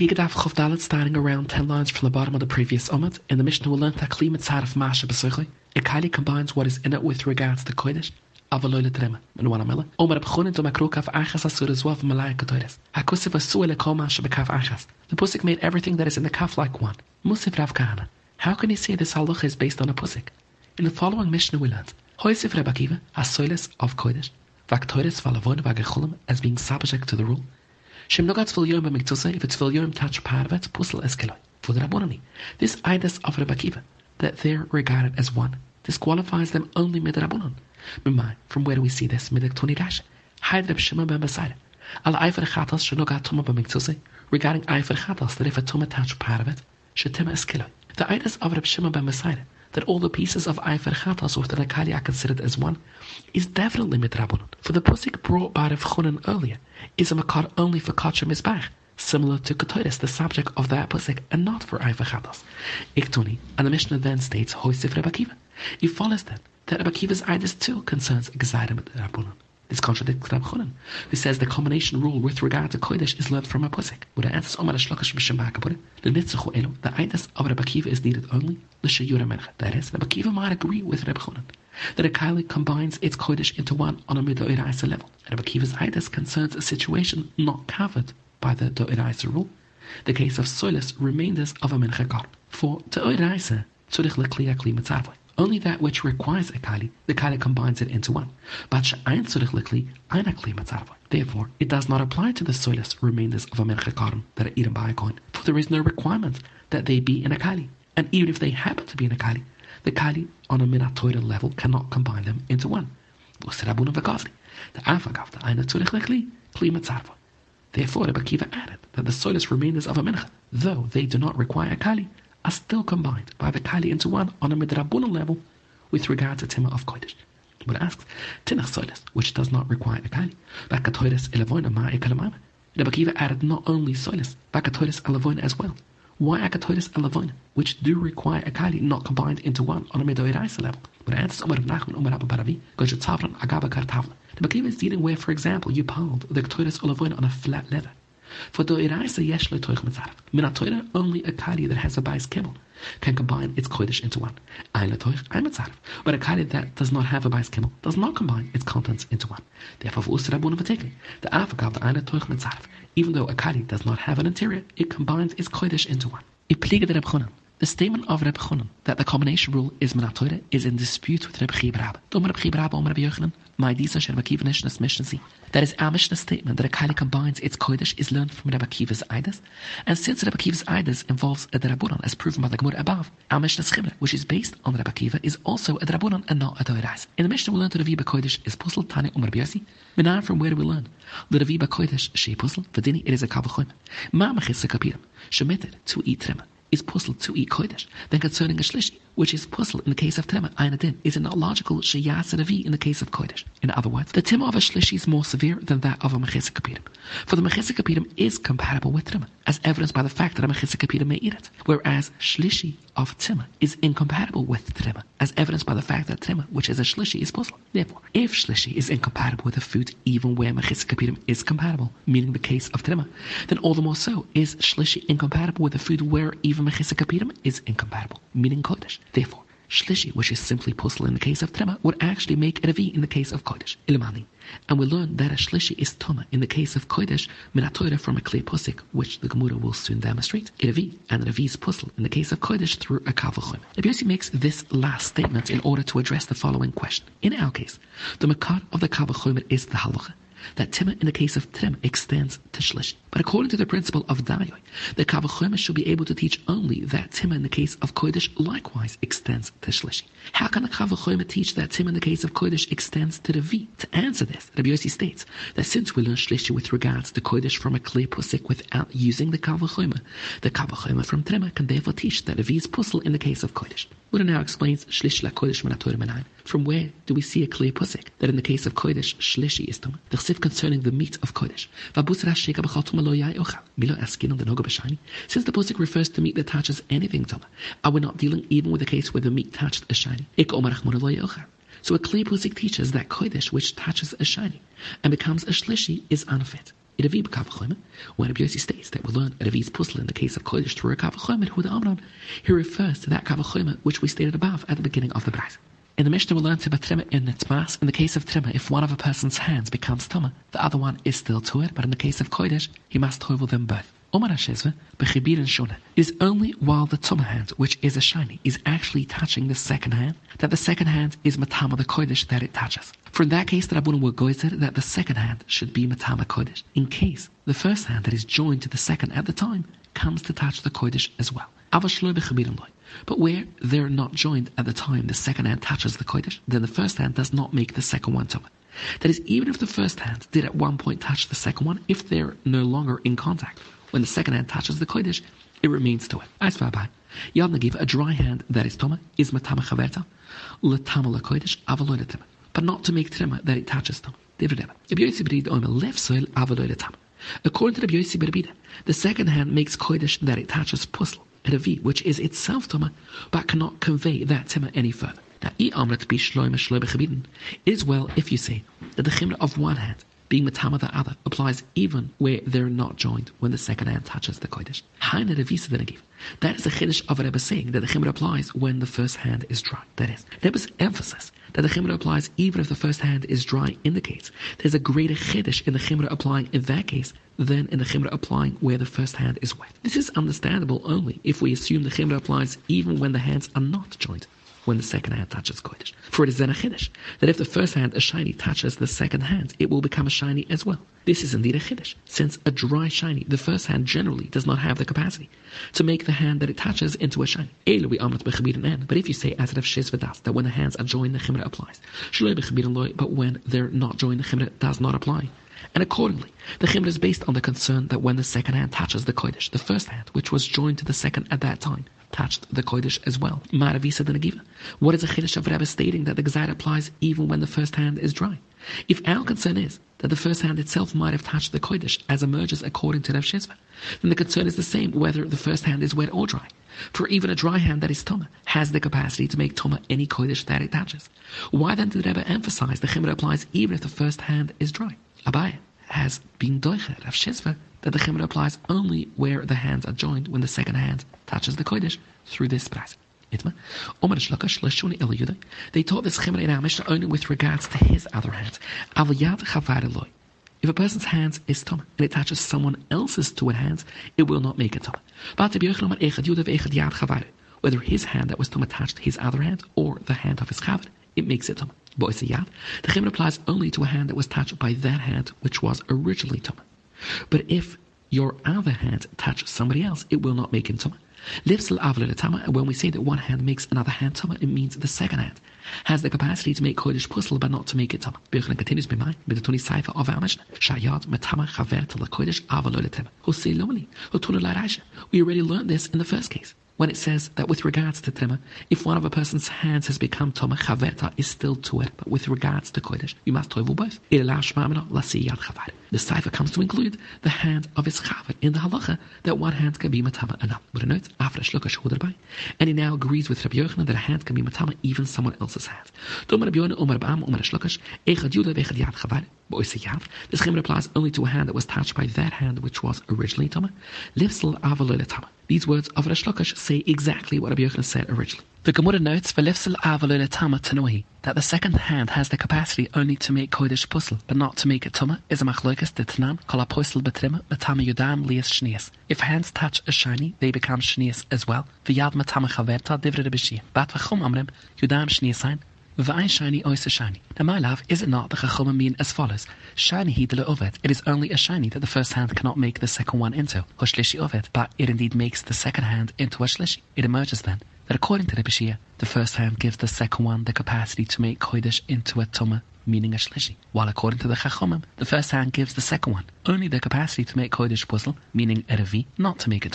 Hagigadav Chavdalit starting around 10 lines from the bottom of the previous Omid, in the Mishnah we'll learn that Kli Mitzaref Masha Besuchoi. It kindly combines what is in it with regards to Kodesh, Avaloyle Trema, and one Amela. Omer Abchunin to Makrokaf Achas Asur Zwav Malaya Kotoides. Hakusiv Asuele Kol Masha Bekaf Achas. The Pusik made everything that is in the kaf like one. Musif Rav Kahana. How can you say this halacha is based on a Pusik? In the following Mishnah we learn, Hoisif Rebakiva, Asoiles of Kodesh, Vaktoides Valavon Vagachulim as being subject to the rule. B'miktusa, if vil yom touch part of it, pusel eskeloi. For this idas of Rebbe that they're regarded as one, disqualifies them only mid Rabbanon. Mimai, from where do we see this? Mid Tuni Rash. Haid Reb Shimon ben Besaira. Al Eifer Chatas shenogat tuma b'miktusa, regarding Eifer Chatas, that if a tuma touch part of it, shetima eskeloi. The idas of Reb Shimon ben Besaira, that all the pieces of Chatas or the Nakali are considered as one, is definitely midrabanon. For the pusik brought by Rav Chunan earlier is a makar only for Kachar Mizbach, similar to Ketoris, the subject of that pusik, and not for Eifer Chatas. Iktuni, and the Mishnah then states Hoisif Rebakiva. It follows then that Rebakiva's idis too concerns Gzaidim Rabbanon. This contradicts Rab Chunan, who says the combination rule with regard to Kodesh is learned from a Pusik. With the answers Omar B'Shemaka the Nitzachu Elu, the Eidas of Reb Akiva is needed only L'Shayura Mencha. That is, Reb Akiva might agree with Reb Chunan that a Kaili combines its Kodesh into one on a Midoiraisa level. Reb Akiva's Eidas concerns a situation not covered by the Doiraisa rule, the case of Soilis remainders of a Mencha God. For Doiraisa, Tzurich Lekli Akli Mitzavoi. Only that which requires a kali, the kali combines it into one. But she'ain tzurich ein Therefore, it does not apply to the soilus remainders of a mencha that are eaten by a coin, for there is no requirement that they be in a kali. And even if they happen to be in a kali, the kali on a minatoida level cannot combine them into one. Therefore, the Bakiva added that the soilus remainders of a mencha, though they do not require a kali, are still combined by the Kali into one on a midrabuna level with regard to Tima of Kodesh. But it asks, Tinach Soilis, which does not require a Kali, Bakatoides Elavoina Ma Ekalamama. The Bakiva added not only Soilis, Bakatoides Elavoina as well. Why Akatoides Elavoina, which do require a Kali not combined into one on a midoiraisa level? But answers Umar Nachman Umar Abba Baravi, Tavran Agaba Kartavla. The Bakiva is dealing where, for example, you piled the Katoides Elavoina on a flat leather. For the Iraisa yesh toich mitzaref. Min Torah, only a kali that has a bais kibble can combine its kodesh into one. Ein toich, ein mitzaref. But a kali that does not have a bais kibble does not combine its contents into one. Therefore, for usra buna v'tekli, the afagav the ein toich mitzaref. Even though a kali does not have an interior, it combines its kodesh into one. It pliege the the statement of Reb Chonon that the combination rule is Menatoire is in dispute with Reb Chibrab. Dom Reb Chibrab Om Reb Yochanan, my Disa Sher Bakivanish Nas Mishnasi. That is our Mishnah statement that a Kali combines its Kodesh is learned from Reb Akiva's Eidas. And since Reb Akiva's Eidas involves a Derabunan as proven by the Gemara above, our Mishnah Chibra, which is based on Reb Akiva, is also a Derabunan and not a Doirais. In the Mishnah we learn to Viva Kodesh is Puzzle Tani Om Reb Yossi. Minar from where do we learn? The Viva Kodesh She Puzzle, Vadini it is a Kavachoim. Ma Mechis Kapiram, Shemeter to eat Trema is puzzled to eat kodesh. Then concerning a shlishi, which is puzzled in the case of tema, einadin, is an illogical sheyasanavi in the case of kodesh. In other words, the tema of a shlishi is more severe than that of a mechizikapidim. For the mechizikapidim is compatible with tema, as evidenced by the fact that a mechizikapidim may eat it, whereas shlishi of tema is incompatible with tema, as evidenced by the fact that tema, which is a shlishi, is puzzled. Therefore, if shlishi is incompatible with a food even where mechizikapidim is compatible, meaning the case of tema, then all the more so is shlishi incompatible with a food where even Mechisa is incompatible, meaning Kodesh. Therefore, Shlishi, which is simply puzzle in the case of Trema, would actually make Revi in the case of Kodesh, Ilmani. And we learn that a Shlishi is Toma in the case of Kodesh, Minatoira from a clear pusik, which the Gemara will soon demonstrate, Revi, and Revi is puzzle in the case of Kodesh through a Kavachim. Rabbi makes this last statement in order to address the following question. In our case, the Makar of the Kavachim is the Halacha that Tima in the case of Trim extends to Shlishi. But according to the principle of Dayoy, the Kavachomer should be able to teach only that Tima in the case of Kodesh likewise extends to Shlishi. How can the Kavachomer teach that Tima in the case of Kodesh extends to the V? To answer this, Rabbi Yossi states that since we learn Shlishi with regards to Kodesh from a clear pusik without using the Kavachomer, the Kavachomer from Trima can therefore teach that a V is puzzle in the case of Kodesh. Buddha now explains Shlish la Kodesh From where do we see a clear pusik that in the case of Kodesh, Shlishi is Tum? Concerning the meat of Kodesh. Since the pusik refers to meat that touches anything Tum, are we not dealing even with a case where the meat touched a shiny? So a clear pusik teaches that Kodesh which touches a shiny and becomes a Shlishi is unfit. When Rabbi Yossi states that we learn at a V's puzzle in the case of Kodesh through a Kavachomer, the he refers to that Kavachomer which we stated above at the beginning of the Braisa. In the Mishnah we learn about Trima in its mass. In the case of Trima, if one of a person's hands becomes Tama, the other one is still to it, but in the case of Kodesh, he must toivel them both. Omar Hashezve, Bechibir and Shona, it is only while the Tuma hand, which is a shiny, is actually touching the second hand, that the second hand is Matama the Kodesh that it touches. For in that case, the Rabbunim will go that the second hand should be Matama Kodesh, in case the first hand that is joined to the second at the time comes to touch the Kodesh as well. But where they're not joined at the time the second hand touches the Kodesh, then the first hand does not make the second one tumah. That is, even if the first hand did at one point touch the second one, if they're no longer in contact, when the second hand touches the Kodesh, it remains to it. As far by Yad Nagiv, a dry hand that is Toma, is Matama Chaverta, Latama La Kodesh, Avaloidatima. But not to make Trima that it touches Toma. According to the Yossi Berbida, the second hand makes Kodesh that it touches Pusl V, which is itself Tama, but cannot convey that Tima any further. Now, i amret be shloime shloime It is well if you say that the chimra of one hand being matama the other applies even where they're not joined when the second hand touches the kodesh. Haina revisa given. That is the chiddush of Rebbe saying that the chimra applies when the first hand is dry. That is, Rebbe's emphasis that the chimra applies even if the first hand is dry indicates there's a greater chiddush in the chimra applying in that case than in the chimra applying where the first hand is wet. This is understandable only if we assume the chimra applies even when the hands are not joined when the second hand touches Kodesh. For it is then a Chiddush, that if the first hand, a shiny, touches the second hand, it will become a shiny as well. This is indeed a Chiddush, since a dry shiny, the first hand generally does not have the capacity to make the hand that it touches into a shiny. But if you say, as it of Shiz that when the hands are joined, the Chimra applies. But when they're not joined, the Chimra does not apply. And accordingly, the chimra is based on the concern that when the second hand touches the kodesh, the first hand, which was joined to the second at that time, touched the kodesh as well. Maravisa the Nagiva. What is a chiddush of Rebbe stating that the gzar applies even when the first hand is dry? If our concern is that the first hand itself might have touched the kodesh as emerges according to Rav Shizva, then the concern is the same whether the first hand is wet or dry. For even a dry hand that is tuma has the capacity to make tuma any kodesh that it touches. Why then did Rebbe emphasize the chimra applies even if the first hand is dry? Abai has been doicher Rav Shizva that the chimra applies only where the hands are joined when the second hand touches the kodesh through this price. They taught this chimra in our Mishnah only with regards to his other hands. If a person's hands is tum and it touches someone else's two hands, it will not make it tum. Whether his hand that was tum attached to his other hand or the hand of his chavod, it makes it tum. But is a yad? the chimra applies only to a hand that was touched by that hand which was originally tum. But if your other hand touches somebody else, it will not make him tumah. Lifsel avle when we say that one hand makes another hand tumah, it means the second hand has the capacity to make kodesh pusl, but not to make it tumah. Birchlen continues by mine, with the Tuni Saifa of our Mishnah. Shayad metama chaver to la kodesh avalo letema. Hosei lomali, hotunu We already learned this in the first case when it says that with regards to Tema, if one of a person's hands has become Toma, Chaverta is still to it, but with regards to Kodesh, you must toivel both. The cipher comes to include the hand of his chaver in the halacha that one hand can be matama enough. But a note, after Shloka and he now agrees with Rabbi Yochanan that a hand can be matama even someone else's hand. This chimra applies only to a hand that was touched by that hand which was originally tama. Lifsel tama. These words of Resh Lakish say exactly what Rabbi Yochanan said originally. The Gemara notes for Lifsel tama tanohi that the second hand has the capacity only to make kodesh pusel, but not to make it tuma, is a machloikas de tanan kol apostel betrima matama yudam lias shnias. If hands touch a shiny, they become shnias as well. V'yad matama chaverta divre de Bat v'chum amrim yudam shniasain V'ayin shiny oysa shiny. Now my love, is it not the Chachoma mean as follows? Shiny hidle ovet. It is only a shiny that the first hand cannot make the second one into. Hoshlishi ovet. But it indeed makes the second hand into a shlishi. It emerges then that according to the Bishia, the first hand gives the second one the capacity to make kodesh into a tuma, meaning a shlishi. While according to the Chachomim, the first hand gives the second one only the capacity to make kodesh puzzle, meaning a revi, not to make a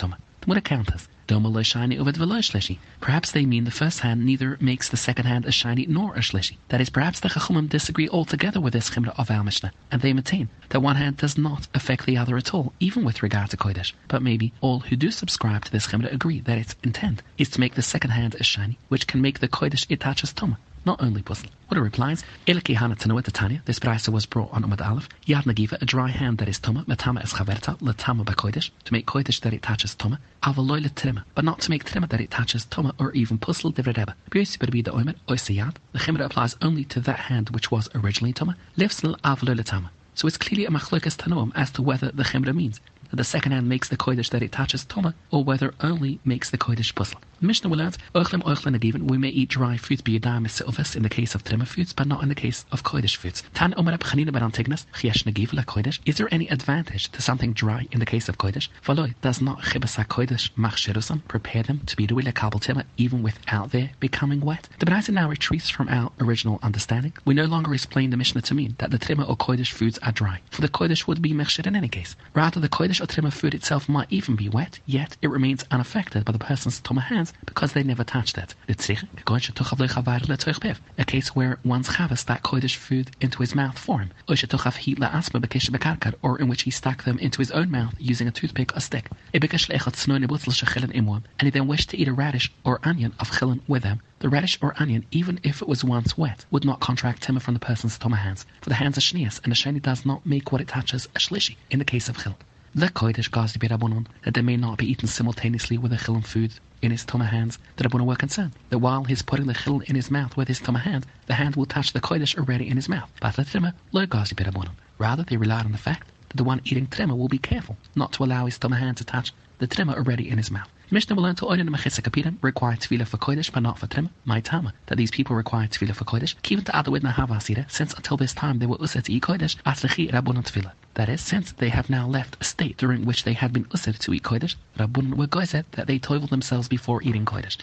Perhaps they mean the first hand neither makes the second hand a shiny nor a shlishi. That is, perhaps the Chachumim disagree altogether with this chimra of our Mishnah, and they maintain that one hand does not affect the other at all, even with regard to Kodesh. But maybe all who do subscribe to this chimra agree that its intent is to make the second hand a shiny, which can make the Kodesh it touches Tumah not only puzzle. What it replies, Iliki Hana Tanua Tanya, this brisa was brought on Umad Aleph, Yad Nagiva, a dry hand that is tuma, matama es chaverta, latama bakoidish, to make koidish that it touches tuma, avaloile trima, but not to make trima that it touches tuma or even puzzle divredeba. Biosi be the oimet, oisiyad, the chimera applies only to that hand which was originally tuma, livsnil avaloile tama. So it's clearly a machlokas tanoim as to whether the chimera means that the second hand makes the kodesh that it touches toma, or whether only makes the kodesh puzzle. Mishnah will add, we may eat dry foods biyadam silvus in the case of trimmer foods, but not in the case of kodesh foods. Tan Omer Chanina ben Antignas, Chiesh Nagiv la kodesh. Is there any advantage to something dry in the case of kodesh? Follow, does not chibasa kodesh machshirusan prepare them to be ruila kabel tima even without their becoming wet? The Braisa now retreats from our original understanding. We no longer explain the Mishnah to mean that the trimmer or kodesh foods are dry, for the kodesh would be mechshir in any case. Rather, the kodesh or trimmer food itself might even be wet, yet it remains unaffected by the person's toma because they never touched it. A case where one's chavis that kodesh food into his mouth for him, or in which he stuck them into his own mouth using a toothpick or stick. And he then wished to eat a radish or onion of chilin with them. The radish or onion, even if it was once wet, would not contract timber from the person's toma hands, for the hands are shnias, and the shiny does not make what it touches a shlishi in the case of chil. The kodesh gazi birabunon that they may not be eaten simultaneously with the chilin food in his toma hands. The Rabbunon were concerned that while he's putting the chil in his mouth with his toma hand, the hand will touch the kodesh already in his mouth. But the trima lo gazi birabunon. Rather, they relied on the fact that the one eating trima will be careful not to allow his toma hand to touch the trimmer already in his mouth. Mishnah will learn to oinen mechisa kapirim require tefillah for kodesh but not for trim. My tama that these people require tefillah for kodesh. Even to other widna havasira since until this time they were used to eat kodesh aslechi rabbunon tefillah. That is, since they have now left a state during which they had been used to eat kodesh, rabbun were goizet that they toivel themselves before eating kodesh.